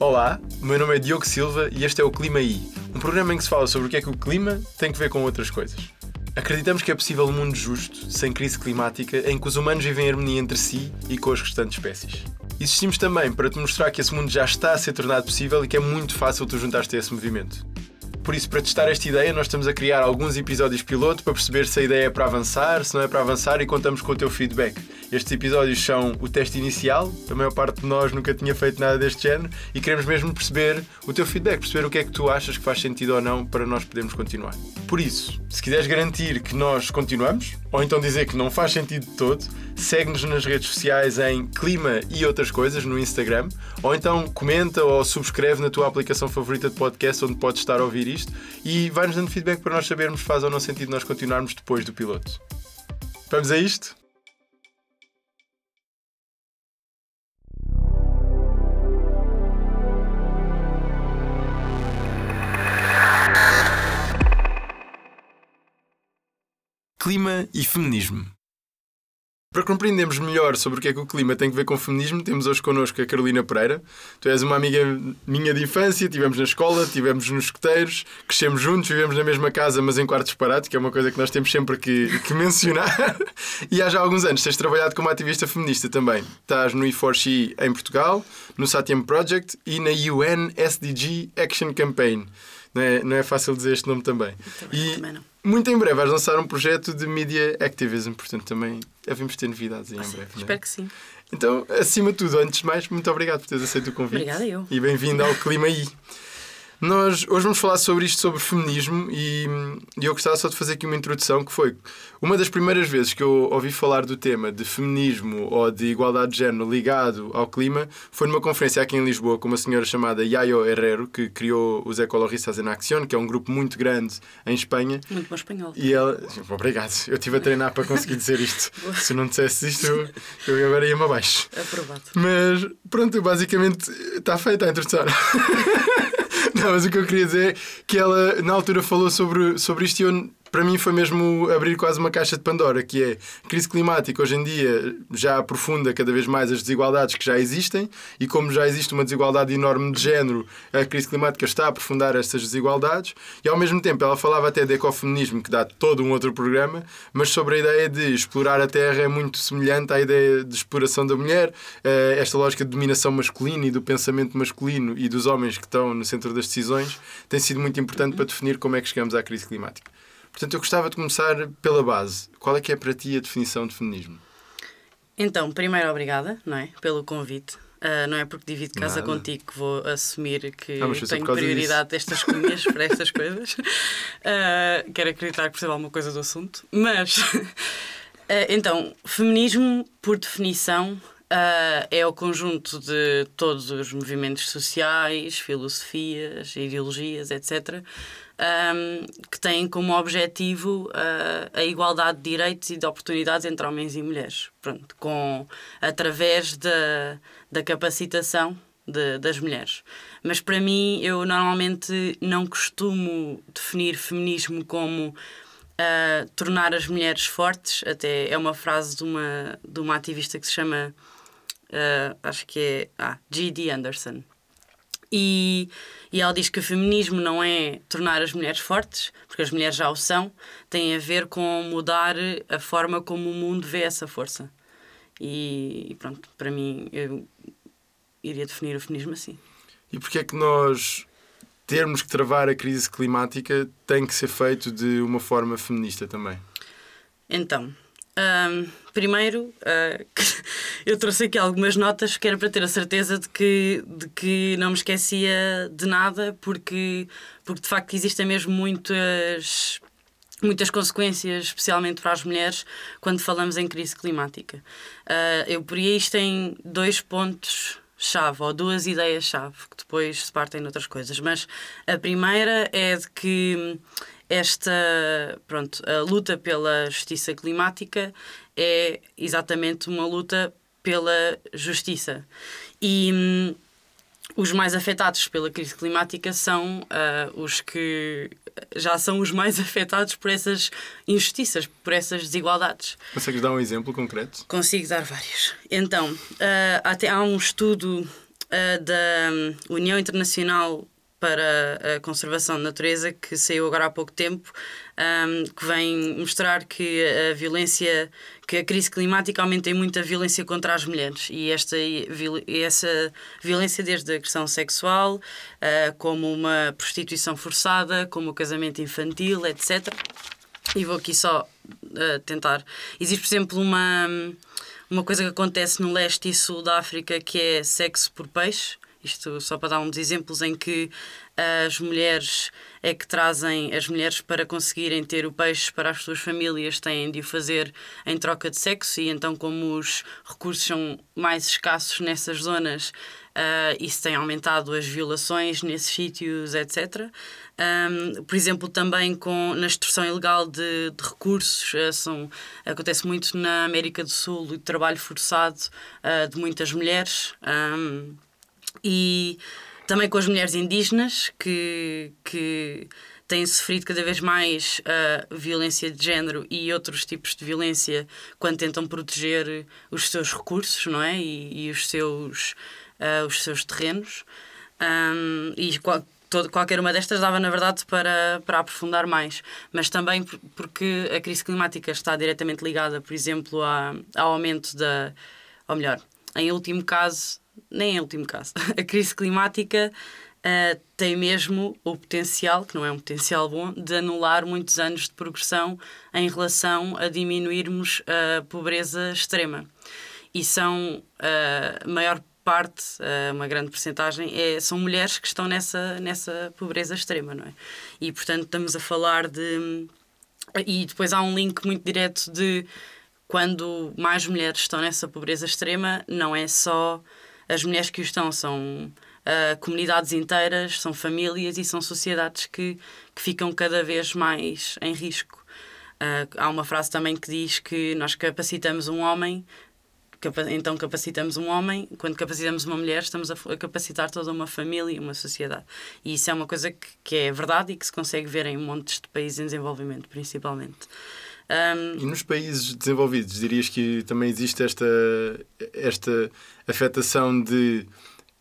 Olá, meu nome é Diogo Silva e este é o Clima I, um programa em que se fala sobre o que é que o clima tem que ver com outras coisas. Acreditamos que é possível um mundo justo, sem crise climática, em que os humanos vivem em harmonia entre si e com as restantes espécies. Existimos também para te mostrar que esse mundo já está a ser tornado possível e que é muito fácil tu juntar-te a esse movimento. Por isso, para testar esta ideia, nós estamos a criar alguns episódios piloto para perceber se a ideia é para avançar, se não é para avançar e contamos com o teu feedback. Estes episódios são o teste inicial, a maior parte de nós nunca tinha feito nada deste género e queremos mesmo perceber o teu feedback, perceber o que é que tu achas que faz sentido ou não para nós podermos continuar. Por isso, se quiseres garantir que nós continuamos, ou então dizer que não faz sentido de todo, segue-nos nas redes sociais em Clima e outras coisas no Instagram, ou então comenta ou subscreve na tua aplicação favorita de podcast onde podes estar a ouvir isto e vai-nos dando feedback para nós sabermos se faz ou não sentido nós continuarmos depois do piloto. Vamos a isto? Clima e feminismo. Para compreendermos melhor sobre o que é que o clima tem a ver com o feminismo, temos hoje connosco a Carolina Pereira. Tu és uma amiga minha de infância, estivemos na escola, estivemos nos escuteiros, crescemos juntos, vivemos na mesma casa, mas em quartos separados, que é uma coisa que nós temos sempre que, que mencionar. e há já alguns anos tens trabalhado como ativista feminista também. Estás no E4She em Portugal, no Satyam Project e na UN SDG Action Campaign. Não é, não é fácil dizer este nome também. Também, também não. Muito em breve vais lançar um projeto de media activism, portanto também devemos ter novidades aí em Sim, breve. é? espero que sim. Então, acima de tudo, antes de mais, muito obrigado por teres aceito o convite. Obrigada eu. E bem-vindo ao Clima aí. Nós hoje vamos falar sobre isto, sobre feminismo, e, e eu gostava só de fazer aqui uma introdução que foi uma das primeiras vezes que eu ouvi falar do tema de feminismo ou de igualdade de género ligado ao clima foi numa conferência aqui em Lisboa com uma senhora chamada Yayo Herrero, que criou os Ecologistas en Acción, que é um grupo muito grande em Espanha. Muito bom espanhol. E ela. Obrigado, eu estive a treinar para conseguir dizer isto. Se não dissesse isto, eu, eu agora ia-me abaixo. Aprovado. Mas pronto, basicamente está feita a introdução. Não, mas o que eu queria dizer é que ela na altura falou sobre, sobre isto e eu, para mim foi mesmo abrir quase uma caixa de Pandora, que é crise climática hoje em dia já aprofunda cada vez mais as desigualdades que já existem e como já existe uma desigualdade enorme de género, a crise climática está a aprofundar estas desigualdades e ao mesmo tempo ela falava até de ecofeminismo, que dá todo um outro programa, mas sobre a ideia de explorar a terra é muito semelhante à ideia de exploração da mulher, eh, esta lógica de dominação masculina e do pensamento masculino e dos homens que estão no centro das decisões tem sido muito importante para definir como é que chegamos à crise climática. Portanto, eu gostava de começar pela base. Qual é que é para ti a definição de feminismo? Então, primeiro, obrigada, não é? Pelo convite. Ah, não é porque divido casa Nada. contigo que vou assumir que Ah, tenho prioridade destas cunhas para estas coisas. Ah, quero acreditar que percebo alguma coisa do assunto. Mas, ah, então, feminismo, por definição, é o conjunto de todos os movimentos sociais, filosofias, ideologias, etc., ahm, que têm como objetivo ah, a igualdade de direitos e de oportunidades entre homens e mulheres. Pronto, com, através da, da capacitação de- das mulheres. Mas para mim, eu normalmente não costumo definir feminismo como ah, tornar as mulheres fortes. Até é uma frase de uma, de uma ativista que se chama, ah, acho que é ah, G.D. Anderson. E, e ela diz que o feminismo não é tornar as mulheres fortes, porque as mulheres já o são, tem a ver com mudar a forma como o mundo vê essa força. E, e pronto, para mim, eu iria definir o feminismo assim. E porquê é que nós termos que travar a crise climática tem que ser feito de uma forma feminista também? Então, ahm, primeiro, ah, eu trouxe aqui algumas notas que era para ter a certeza de que, de que não me esquecia de nada, porque, porque de facto existem mesmo muitas, muitas consequências, especialmente para as mulheres, quando falamos em crise climática. Ah, eu poria isto em dois pontos chave ou duas ideias-chave que depois se partem noutras coisas. Mas a primeira é de que esta pronto, a luta pela justiça climática é exatamente uma luta pela justiça. E hum, os mais afetados pela crise climática são ah, os que já são os mais afetados por essas injustiças, por essas desigualdades. Consegues dar um exemplo concreto? Consigo dar vários. Então, ah, até há um estudo uh, da União Internacional para a Conservação da Natureza, que saiu agora há pouco tempo, um, que vem mostrar que a violência, que a crise climática aumenta muito a violência contra as mulheres. E esta, essa violência, desde a agressão sexual, uh, como uma prostituição forçada, como o casamento infantil, etc. E vou aqui só uh, tentar. Existe, por exemplo, uma, uma coisa que acontece no leste e sul da África que é sexo por peixe isto só para dar uns exemplos em que as mulheres é que trazem as mulheres para conseguirem ter o peixe para as suas famílias têm de o fazer em troca de sexo e então como os recursos são mais escassos nessas zonas uh, isso tem aumentado as violações nesses sítios etc um, por exemplo também com na extorsão ilegal de, de recursos uh, são, acontece muito na América do Sul o trabalho forçado uh, de muitas mulheres. Um, e também com as mulheres indígenas que, que têm sofrido cada vez mais uh, violência de género e outros tipos de violência quando tentam proteger os seus recursos não é? e, e os, seus, uh, os seus terrenos. Um, e qual, todo, qualquer uma destas dava, na verdade, para, para aprofundar mais. Mas também porque a crise climática está diretamente ligada, por exemplo, a, ao aumento da. Ou melhor, em último caso, nem em último caso, a crise climática uh, tem mesmo o potencial, que não é um potencial bom, de anular muitos anos de progressão em relação a diminuirmos a pobreza extrema. E são uh, a maior parte, uh, uma grande porcentagem, é, são mulheres que estão nessa, nessa pobreza extrema, não é? E portanto estamos a falar de. E depois há um link muito direto de quando mais mulheres estão nessa pobreza extrema, não é só as mulheres que o estão são uh, comunidades inteiras, são famílias e são sociedades que, que ficam cada vez mais em risco. Uh, há uma frase também que diz que nós capacitamos um homem, capa então capacitamos um homem, quando capacitamos uma mulher, estamos a, a, capacitar toda uma família e uma sociedade. E isso é uma coisa que, que é verdade e que se consegue ver em montes de países em desenvolvimento, principalmente. Um... E nos países desenvolvidos, dirias que também existe esta, esta afetação de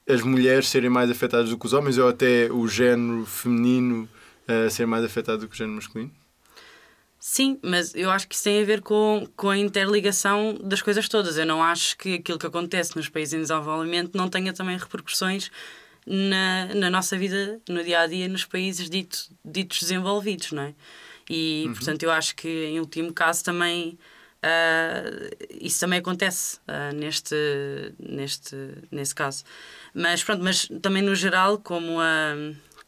as mulheres serem mais afetadas do que os homens ou até o género feminino uh, ser mais afetado do que o género masculino? Sim, mas eu acho que isso tem a ver com, com a interligação das coisas todas. Eu não acho que aquilo que acontece nos países em desenvolvimento não tenha também repercussões na, na nossa vida, no dia a dia, nos países dito, ditos desenvolvidos, não é? E, uhum. portanto, eu acho que, em último caso, também uh, isso também acontece uh, neste, neste, nesse caso. Mas, pronto, mas também no geral, como a.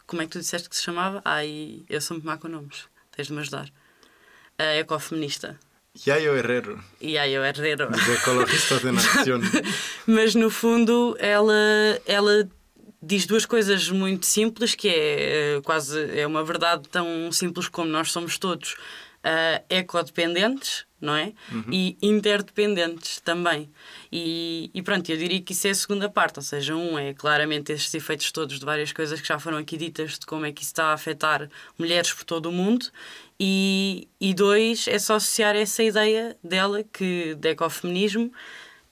Como é que tu disseste que se chamava? Ai, eu sou muito má com nomes. Tens de me ajudar. A ecofeminista. Yayo Herrero. Yayo Herrero. Dos ecologistas de nación. Mas no fundo ela, ela diz duas coisas muito simples, que é eh, quase é uma verdade tão simples como nós somos todos uh, ecodependentes, não é? Uhum. E interdependentes também. E, e pronto, eu diria que isso é a segunda parte, ou seja, um é claramente estes efeitos todos de várias coisas que já foram aqui ditas de como é que isso está a afetar mulheres por todo o mundo, e, e dois é só associar essa ideia dela, que de ecofeminismo,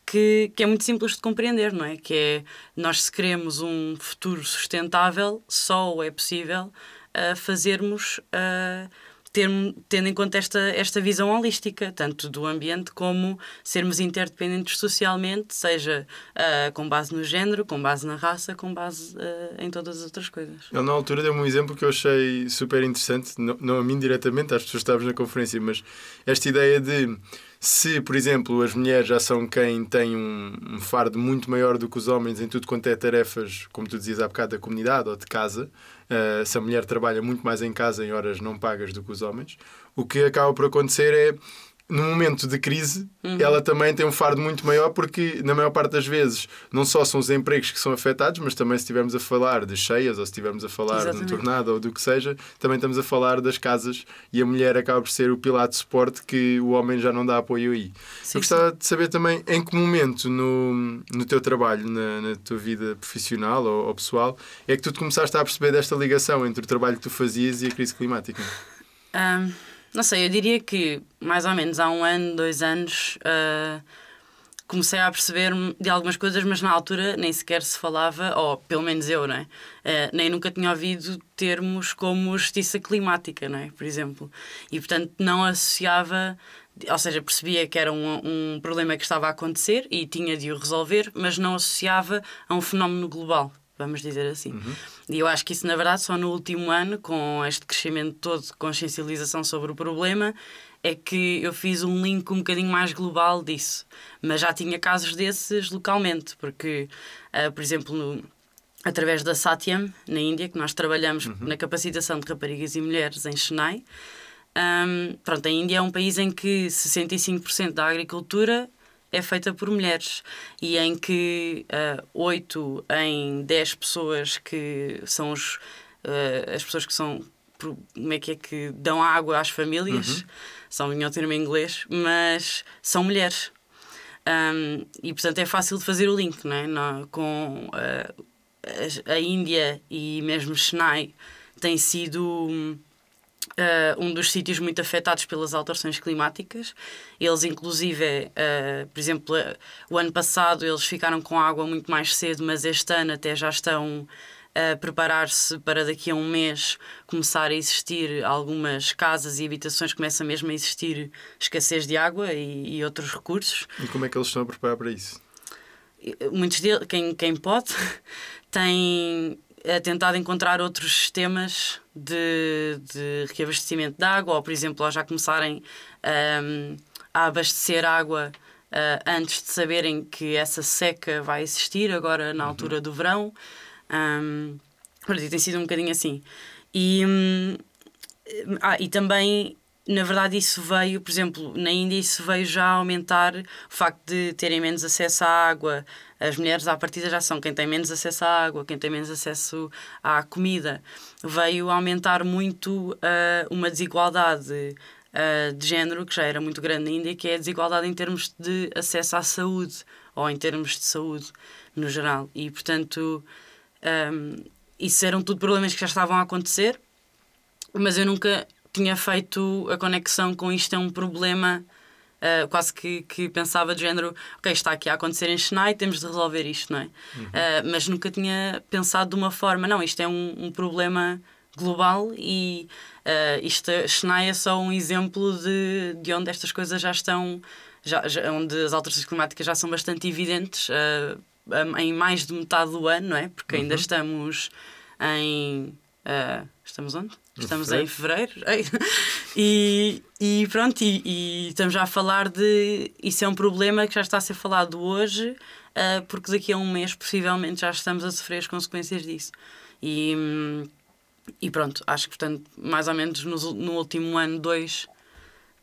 que, que é muito simples de compreender, não é? Que é nós se queremos um futuro sustentável, só é possível uh, fazermos. Uh, ter, tendo em conta esta, esta visão holística, tanto do ambiente como sermos interdependentes socialmente, seja uh, com base no género, com base na raça, com base em todas as outras coisas. Ele, na altura, deu-me um exemplo que eu achei super interessante, não, não a mim diretamente, às pessoas que estavam na conferência, mas esta ideia de se, por exemplo, as mulheres já são quem tem um, um, fardo muito maior do que os homens em tudo quanto é tarefas, como tu dizias há bocado, da comunidade ou de casa, uh, se a mulher trabalha muito mais em casa em horas não pagas do que os homens, o que acaba por acontecer é no momento de crise, uhum. ela também tem um fardo muito maior, porque na maior parte das vezes não só são os empregos que são afetados, mas também se estivermos a falar de cheias ou se estivermos a falar Exatamente. de um tornado ou do que seja, também estamos a falar das casas e a mulher acaba por ser o pilar de suporte que o homem já não dá apoio aí. Sim, Eu gostava sim. de saber também em que momento no, no teu trabalho, na, na tua vida profissional ou, ou pessoal, é que tu te começaste a perceber desta ligação entre o trabalho que tu fazias e a crise climática. Um não sei, eu diria que mais ou menos há um ano, dois anos, uh, comecei a perceber-me de algumas coisas, mas na altura nem sequer se falava, ou pelo menos eu, não é? Uh, nem nunca tinha ouvido termos como justiça climática, não é? Por exemplo. E portanto não associava, ou seja, percebia que era um, um problema que estava a acontecer e tinha de o resolver, mas não associava a um fenómeno global vamos dizer assim. Uhum. E eu acho que isso, na verdade, só no último ano, com este crescimento todo de consciencialização sobre o problema, é que eu fiz um link um bocadinho mais global disso. Mas já tinha casos desses localmente, porque, uh, por exemplo, no, através da Satyam, na Índia, que nós trabalhamos uhum. na capacitação de raparigas e mulheres em Chennai. Um, pronto, a Índia é um país em que 65% da agricultura é feita por mulheres e em que uh, 8 em 10 pessoas que são os, uh, as pessoas que são como é que é que dão água às famílias uhum. são o termo em inglês mas são mulheres um, e portanto é fácil de fazer o link não é? No, com uh, a, a Índia e mesmo Chennai tem sido uh, um dos sítios muito afetados pelas alterações climáticas. Eles, inclusive, uh, por exemplo, uh, o ano passado eles ficaram com água muito mais cedo, mas este ano até já estão a preparar-se para daqui a um mês começar a existir algumas casas e habitações, começa mesmo a existir escassez de água e, e outros recursos. E como é que eles estão a preparar para isso? Muitos deles, quem, quem pode, tem é tentado encontrar outros sistemas de, de reabastecimento de água, ou, por exemplo, ao já começarem um, a abastecer água uh, antes de saberem que essa seca vai existir, agora na uhum. altura do verão. Um, tem sido um bocadinho assim. E, um, ah, e também na verdade isso veio, por exemplo, na Índia isso veio já aumentar o facto de terem menos acesso à água. As mulheres à partida já são quem tem menos acesso à água, quem tem menos acesso à comida. Veio aumentar muito uh, uma desigualdade uh, de género que já era muito grande na Índia, que é a desigualdade em termos de acesso à saúde ou em termos de saúde no geral. E portanto, um, ah, isso eram tudo problemas que já estavam a acontecer, mas eu nunca tinha feito a conexão com isto é um problema. Uh, quase que, que pensava de género, ok, está aqui a acontecer em Chennai, temos de resolver isto, não é? Uhum. Uh, mas nunca tinha pensado de uma forma, não, isto é um, um problema global e uh, isto, Chennai é só um exemplo de, de onde estas coisas já estão, já, já onde as alterações climáticas já são bastante evidentes em mais de metade do ano, não é? Porque ainda uhum. estamos em. estamos onde? Estamos em fevereiro. e, e pronto, e, e, estamos já a falar de. Isso é um problema que já está a ser falado hoje, uh, porque daqui a um mês possivelmente já estamos a sofrer as consequências disso. E, e pronto, acho que portanto, mais ou menos no, no último ano, dois,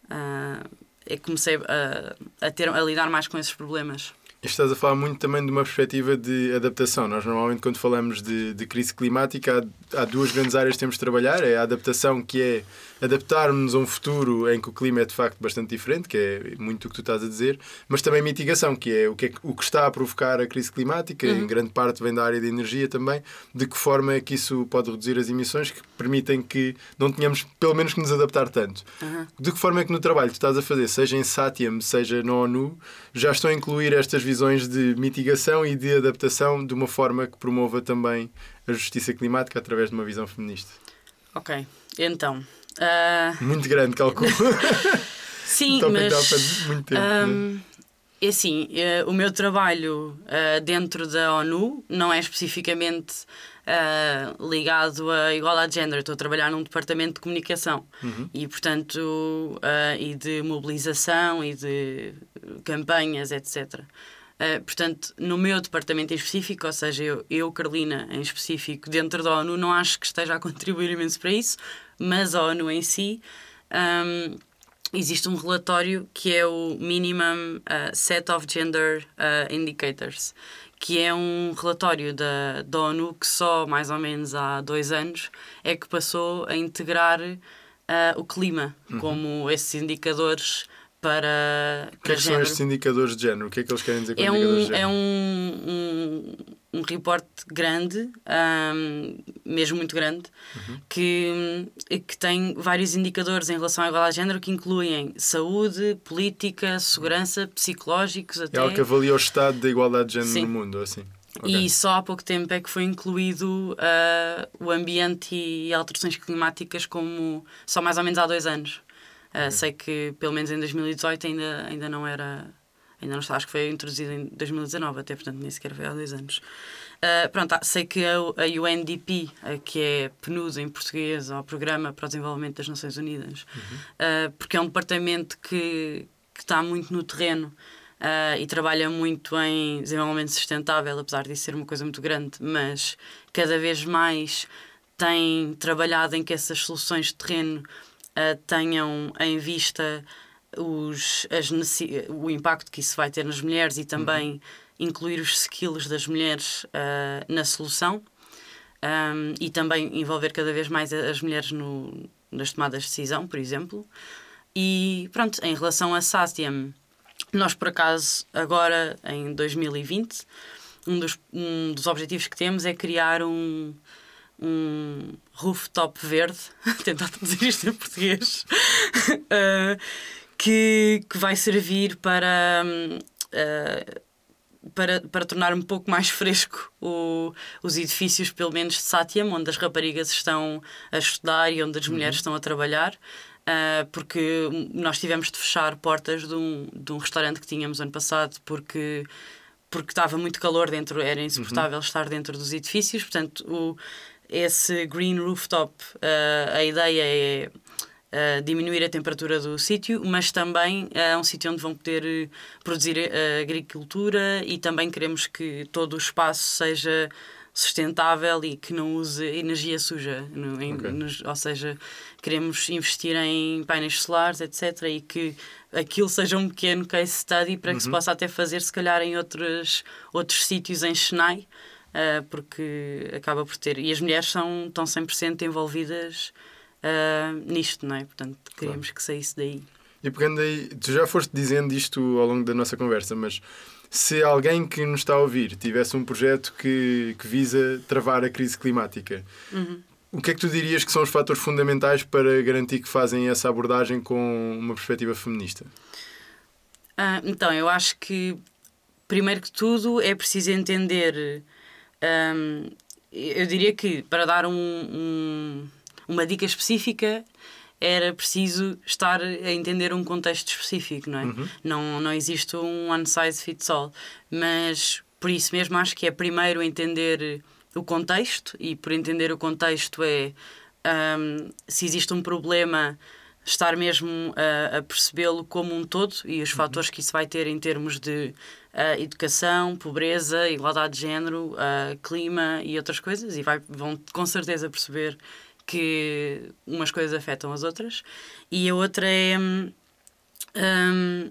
uh, é que comecei a, a, ter, a lidar mais com esses problemas. Estás a falar muito também de uma perspectiva de adaptação. Nós normalmente quando falamos de, de crise climática há, há, duas grandes áreas que temos de trabalhar. É a adaptação que é adaptarmos a um futuro em que o clima é de facto bastante diferente, que é muito o que tu estás a dizer, mas também mitigação, que é o que, é, o que está a provocar a crise climática, uhum. em grande parte vem da área da energia também, de que forma é que isso pode reduzir as emissões que permitem que não tenhamos pelo menos que nos adaptar tanto. Uhum. De que forma é que no trabalho que tu estás a fazer, seja em Satyam, seja no ONU, já estão a incluir estas visões de mitigação e de adaptação de uma forma que promova também a justiça climática através de uma visão feminista? Ok, então, Uh... Muito grande, calculo. Sim, então, mas. Muito tempo, um, é assim, uh, o meu trabalho uh, dentro da ONU não é especificamente uh, ligado a igualdade de género. Estou a trabalhar num departamento de comunicação uhum. e, portanto, e de mobilização e de campanhas, etc. portanto, no meu departamento em específico, ou seja, eu, eu, Carolina, em específico, dentro da ONU, não acho que esteja a contribuir imenso para isso, mas a ONU em si. Um, existe um relatório que é o Minimum uh, Set of Gender uh, Indicators, que é um relatório da, da ONU que só mais ou menos há dois anos é que passou a integrar uh, o clima uhum. como esses indicadores para. O que, é que são estes indicadores de género? O que é que eles querem dizer com é indicadores um, de género? É um, um reporte grande, um, mesmo muito grande, uhum. que, que tem vários indicadores em relação à igualdade de género que incluem saúde, política, segurança, psicológicos até. É algo que avalia o estado da igualdade de género Sim. no mundo, assim. Okay. E só há pouco tempo é que foi incluído uh, o ambiente e alterações climáticas como só mais ou menos há dois anos. Uh, okay. Sei que pelo menos em 2018 ainda, ainda não era. Ainda não está, acho que foi introduzido em 2019, até portanto nem sequer foi há dois anos. Uh, pronto, sei que a, a UNDP, que é PNUD em português, ou Programa para o Desenvolvimento das Nações Unidas, uhum. porque é um departamento que, que está muito no terreno uh, e trabalha muito em desenvolvimento sustentável, apesar de ser uma coisa muito grande, mas cada vez mais tem trabalhado em que essas soluções de terreno uh, tenham em vista os, as, o impacto que isso vai ter nas mulheres e também uhum. incluir os skills das mulheres uh, na solução um, e também envolver cada vez mais as mulheres no, nas tomadas de decisão, por exemplo. E pronto, em relação a SASDIAM, nós, por acaso, agora em 2020, um dos, um dos objetivos que temos é criar um, um rooftop verde, tentar traduzir isto em português, uh, que, que vai servir para. Uh, para, para tornar um pouco mais fresco o, os edifícios, pelo menos de Satyam, onde as raparigas estão a estudar e onde as mulheres uhum. estão a trabalhar. Uh, porque nós tivemos de fechar portas de um, de um restaurante que tínhamos ano passado porque porque estava muito calor dentro, era insuportável uhum. estar dentro dos edifícios, portanto o, esse green rooftop, uh, a ideia é uh, diminuir a temperatura do sítio, mas também é um sítio onde vão poder produzir agricultura e também queremos que todo o espaço seja sustentável e que não use energia suja. No, em, okay. nos, ou seja, queremos investir em painéis solares, etc. E que aquilo seja um pequeno case study para que uhum. se possa até fazer, se calhar, em outros, outros sítios em Chennai, uh, porque acaba por ter. E as mulheres são, estão 100% envolvidas uh, nisto, não é? Portanto, queremos claro. que saísse daí. E pegando aí, tu já foste dizendo isto ao longo da nossa conversa, mas se alguém que nos está a ouvir tivesse um projeto que, que visa travar a crise climática, uhum. o que é que tu dirias que são os fatores fundamentais para garantir que fazem essa abordagem com uma perspectiva feminista? Ah, então, eu acho que, primeiro que tudo, é preciso entender. Um, eu diria que, para dar um, um, uma dica específica, era preciso estar a entender um contexto específico, não é? Uhum. Não, não existe um one size fits all. Mas por isso mesmo acho que é primeiro entender o contexto, e por entender o contexto é um, se existe um problema, estar mesmo a, a percebê-lo como um todo e os uhum. fatores que isso vai ter em termos de uh, educação, pobreza, igualdade de género, uh, clima e outras coisas, e vai, vão com certeza perceber que umas coisas afetam as outras e a outra é um,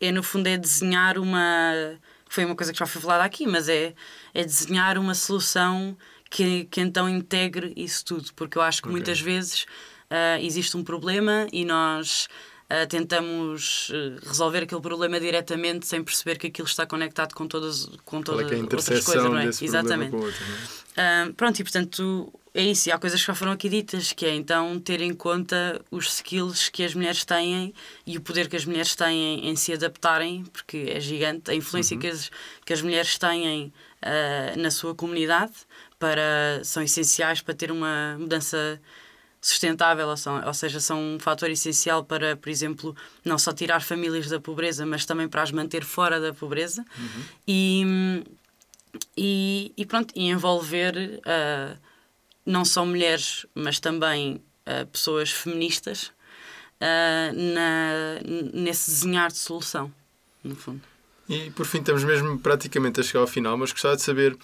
é no fundo é desenhar uma foi uma coisa que já foi falada aqui mas é é desenhar uma solução que, que então integre isso tudo porque eu acho que okay. muitas vezes uh, existe um problema e nós Uh, tentamos uh, resolver aquele problema diretamente sem perceber que aquilo está conectado com todas com todas é, é outras coisas, não é? Exatamente. Outro, não é? Uh, pronto, e portanto é isso, e há coisas que já foram aqui ditas, que é então ter em conta os skills que as mulheres têm e o poder que as mulheres têm em se adaptarem, porque é gigante, a influência uhum. que, as, que as mulheres têm uh, na sua comunidade para, são essenciais para ter uma mudança sustentável, ou seja, são um fator essencial para, por exemplo, não só tirar famílias da pobreza, mas também para as manter fora da pobreza uhum. e, e, e, pronto, e envolver. Uh, não só mulheres, mas também uh, pessoas feministas uh, na, nesse desenhar de solução, no fundo. E por fim, estamos mesmo praticamente a chegar ao final, mas gostava de saber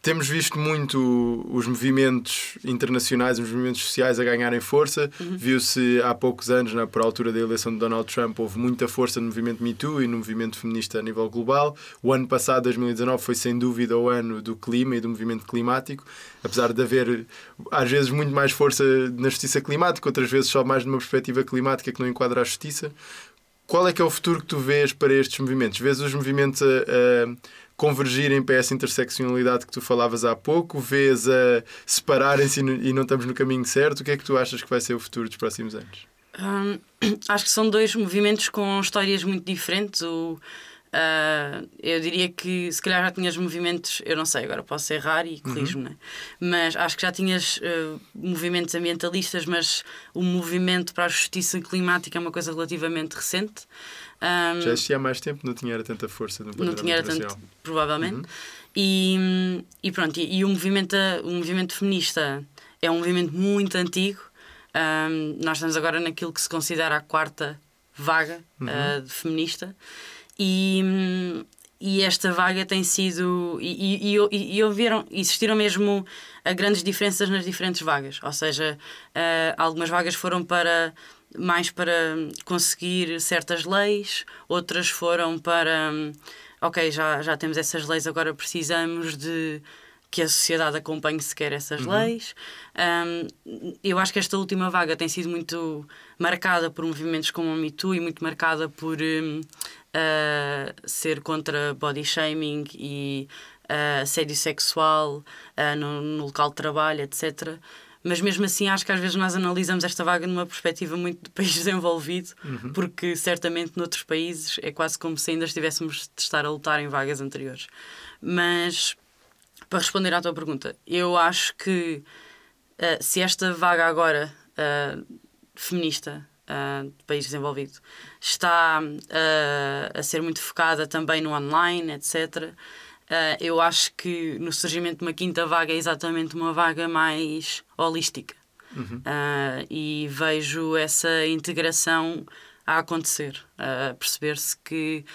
temos visto muito os movimentos internacionais, os movimentos sociais a ganharem força. Uhum. Viu-se há poucos anos, na, por altura da eleição de Donald Trump, houve muita força no movimento Me Too e no movimento feminista a nível global. O ano passado, 2019, foi sem dúvida o ano do clima e do movimento climático, apesar de haver às vezes muito mais força na justiça climática, outras vezes só mais numa perspectiva climática que não enquadra a justiça. Qual é que é o futuro que tu vês para estes movimentos? Vês os movimentos a, a convergirem para essa interseccionalidade que tu falavas há pouco? Vês a separarem-se e não estamos no caminho certo? O que é que tu achas que vai ser o futuro dos próximos anos? Hum, acho que são dois movimentos com histórias muito diferentes. O, Uh, eu diria que se calhar já tinhas movimentos, eu não sei, agora posso errar e corrijo-me, uhum. né? mas acho que já tinhas uh, movimentos ambientalistas, mas o movimento para a justiça climática é uma coisa relativamente recente. Um, já existia há mais tempo, não tinha tanta força no Não tinha tanto, provavelmente. Uhum. E, e pronto, e, e, o, movimento, o movimento feminista é um movimento muito antigo. Um, nós estamos agora naquilo que se considera a quarta vaga uhum. uh, feminista. E, e esta vaga tem sido. E, e, e, e houveram, existiram mesmo uh, grandes diferenças nas diferentes vagas. Ou seja, uh, algumas vagas foram para mais para conseguir certas leis, outras foram para. Ok, já, já temos essas leis, agora precisamos de que a sociedade acompanhe sequer essas uhum. leis. Um, eu acho que esta última vaga tem sido muito marcada por movimentos como o Me Too e muito marcada por um, uh, ser contra body shaming e uh, assédio sexual uh, no, no, local de trabalho, etc. Mas mesmo assim, acho que às vezes nós analisamos esta vaga numa perspectiva muito de país desenvolvido, uhum. porque certamente noutros países é quase como se ainda estivéssemos de estar a lutar em vagas anteriores. Mas, para responder à tua pergunta, eu acho que uh, se esta vaga agora uh, feminista uh, de país desenvolvido está uh, a ser muito focada também no online, etc. Uh, eu acho que no surgimento de uma quinta vaga é exatamente uma vaga mais holística. Uhum. e vejo essa integração a acontecer, a perceber-se que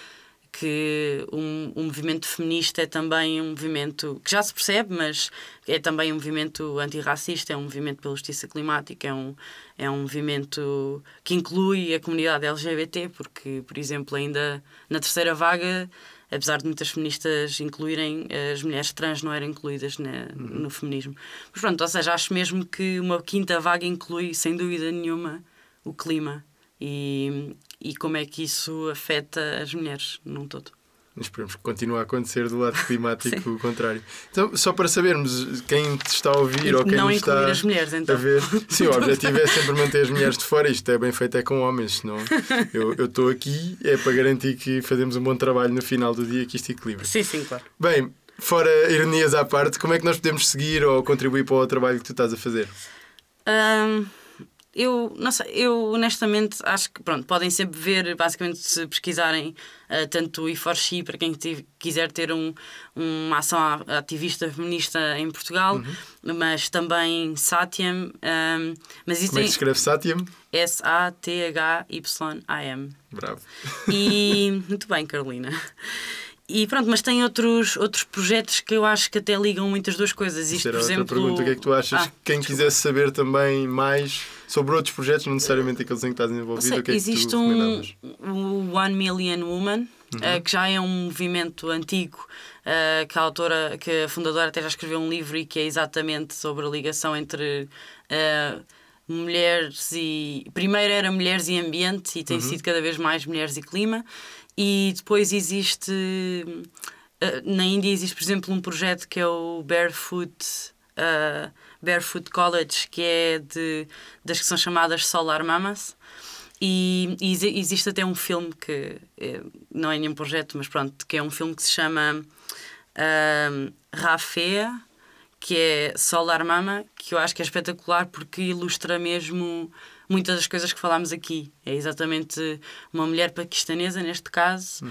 que um, um, movimento feminista é também um movimento que já se percebe, mas é também um movimento antirracista, é um movimento pela justiça climática, é um, é um movimento que inclui a comunidade LGBT, porque, por exemplo, ainda na terceira vaga, apesar de muitas feministas incluírem, as mulheres trans não eram incluídas na, uhum. no feminismo. Mas pronto, ou seja, acho mesmo que uma quinta vaga inclui, sem dúvida nenhuma, o clima. E, e como é que isso afeta as mulheres num todo. Esperemos que continue a acontecer do lado climático o contrário. Então, só para sabermos quem te está a ouvir ou quem não está as mulheres, então. a ver. Sim, o objetivo é sempre manter as mulheres de fora. Isto é bem feito é com homens, senão eu estou aqui é para garantir que fazemos um bom trabalho no final do dia que isto equilibra. Sim, sim, claro. Bem, fora ironias à parte, como é que nós podemos seguir ou contribuir para o trabalho que tu estás a fazer? Um eu não sei, eu honestamente acho que pronto, podem sempre ver, basicamente, se pesquisarem uh, tanto o I4C para quem quiser ter um, uma ação ativista feminista em Portugal, uhum. mas também Satyam. Um, ehm, mas Como é que se escreve Satyam? S-A-T-H-Y-A-M. Bravo. E muito bem, Carolina. E pronto, mas tem outros, outros projetos que eu acho que até ligam muitas duas coisas. Isto, por exemplo. pergunta: o que é que tu achas? Ah, Quem desculpa. quisesse saber também mais sobre outros projetos, não necessariamente aqueles em que estás envolvido, sei, o que é existe que um, o One Million Woman, uhum. uh, que já é um movimento antigo. Uh, que a autora, que a fundadora até já escreveu um livro e que é exatamente sobre a ligação entre uh, mulheres e. Primeiro era mulheres e ambiente, e tem uhum. sido cada vez mais mulheres e clima. E depois existe. Na Índia existe, por exemplo, um projeto que é o Barefoot. Uh, Barefoot College, que é de, das que são chamadas Solar Mamas. E, e existe até um filme que é, não é nenhum projeto, mas pronto, que é um filme que se chama uh, Rafea, que é Solar Mama, que eu acho que é espetacular porque ilustra mesmo muitas das coisas que falámos aqui. É exatamente uma mulher paquistanesa, neste caso, uhum.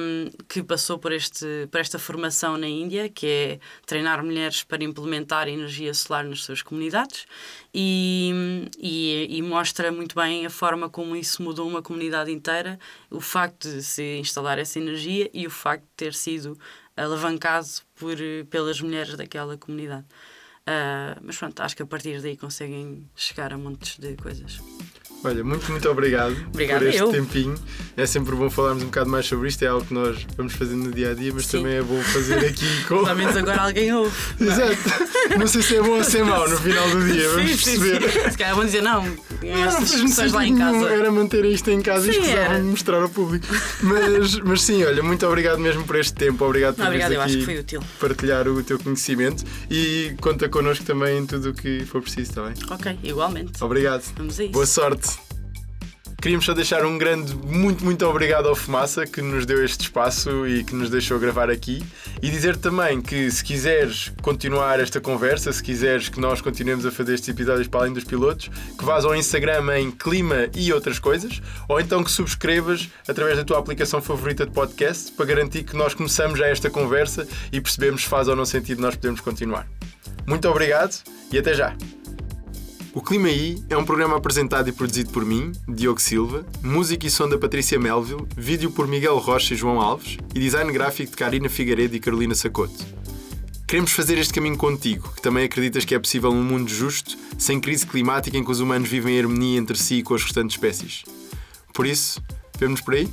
um, que passou por, este, por esta formação na Índia, que é treinar mulheres para implementar energia solar nas suas comunidades, e, e, e mostra muito bem a forma como isso mudou uma comunidade inteira, o facto de se instalar essa energia e o facto de ter sido alavancado por, pelas mulheres daquela comunidade. Uh, mas pronto, acho que a partir daí conseguem chegar a montes de coisas. Olha, muito, muito obrigado Obrigada por este eu. tempinho. É sempre bom falarmos um bocado mais sobre isto, é algo que nós vamos fazendo no dia a dia, mas Sim. também é bom fazer aqui com. Pelo menos agora alguém ouve. Exato. Não sei se é bom ou se é mau no final do dia, vamos sim, perceber. sim. Se calhar vão dizer, não, Não, essas pessoas lá em casa. Era manter isto em casa e Sim, escusavam era. de mostrar ao público. Mas, mas sim, olha, muito obrigado mesmo por este tempo. Obrigado por acho aqui que foi útil. partilhar o teu conhecimento e conta connosco também em tudo o que for preciso, está bem? Ok, igualmente. Obrigado. Vamos a isso. Boa sorte. Queríamos só deixar um grande, muito, muito obrigado ao Fumaça que nos deu este espaço e que nos deixou gravar aqui. E dizer também que se quiseres continuar esta conversa, se quiseres que nós continuemos a fazer estes episódios para além dos pilotos, que vás ao Instagram em clima e outras coisas, ou então que subscrevas através da tua aplicação favorita de podcast para garantir que nós começamos já esta conversa e percebemos se faz ou não sentido nós podermos continuar. Muito obrigado e até já! O Clima I é um programa apresentado e produzido por mim, Diogo Silva, música e som da Patrícia Melville, vídeo por Miguel Rocha e João Alves e design gráfico de Karina Figueiredo e Carolina Sacoto. Queremos fazer este caminho contigo, que também acreditas que é possível um mundo justo, sem crise climática em que os humanos vivem em harmonia entre si e com as restantes espécies. Por isso, vemo-nos por aí?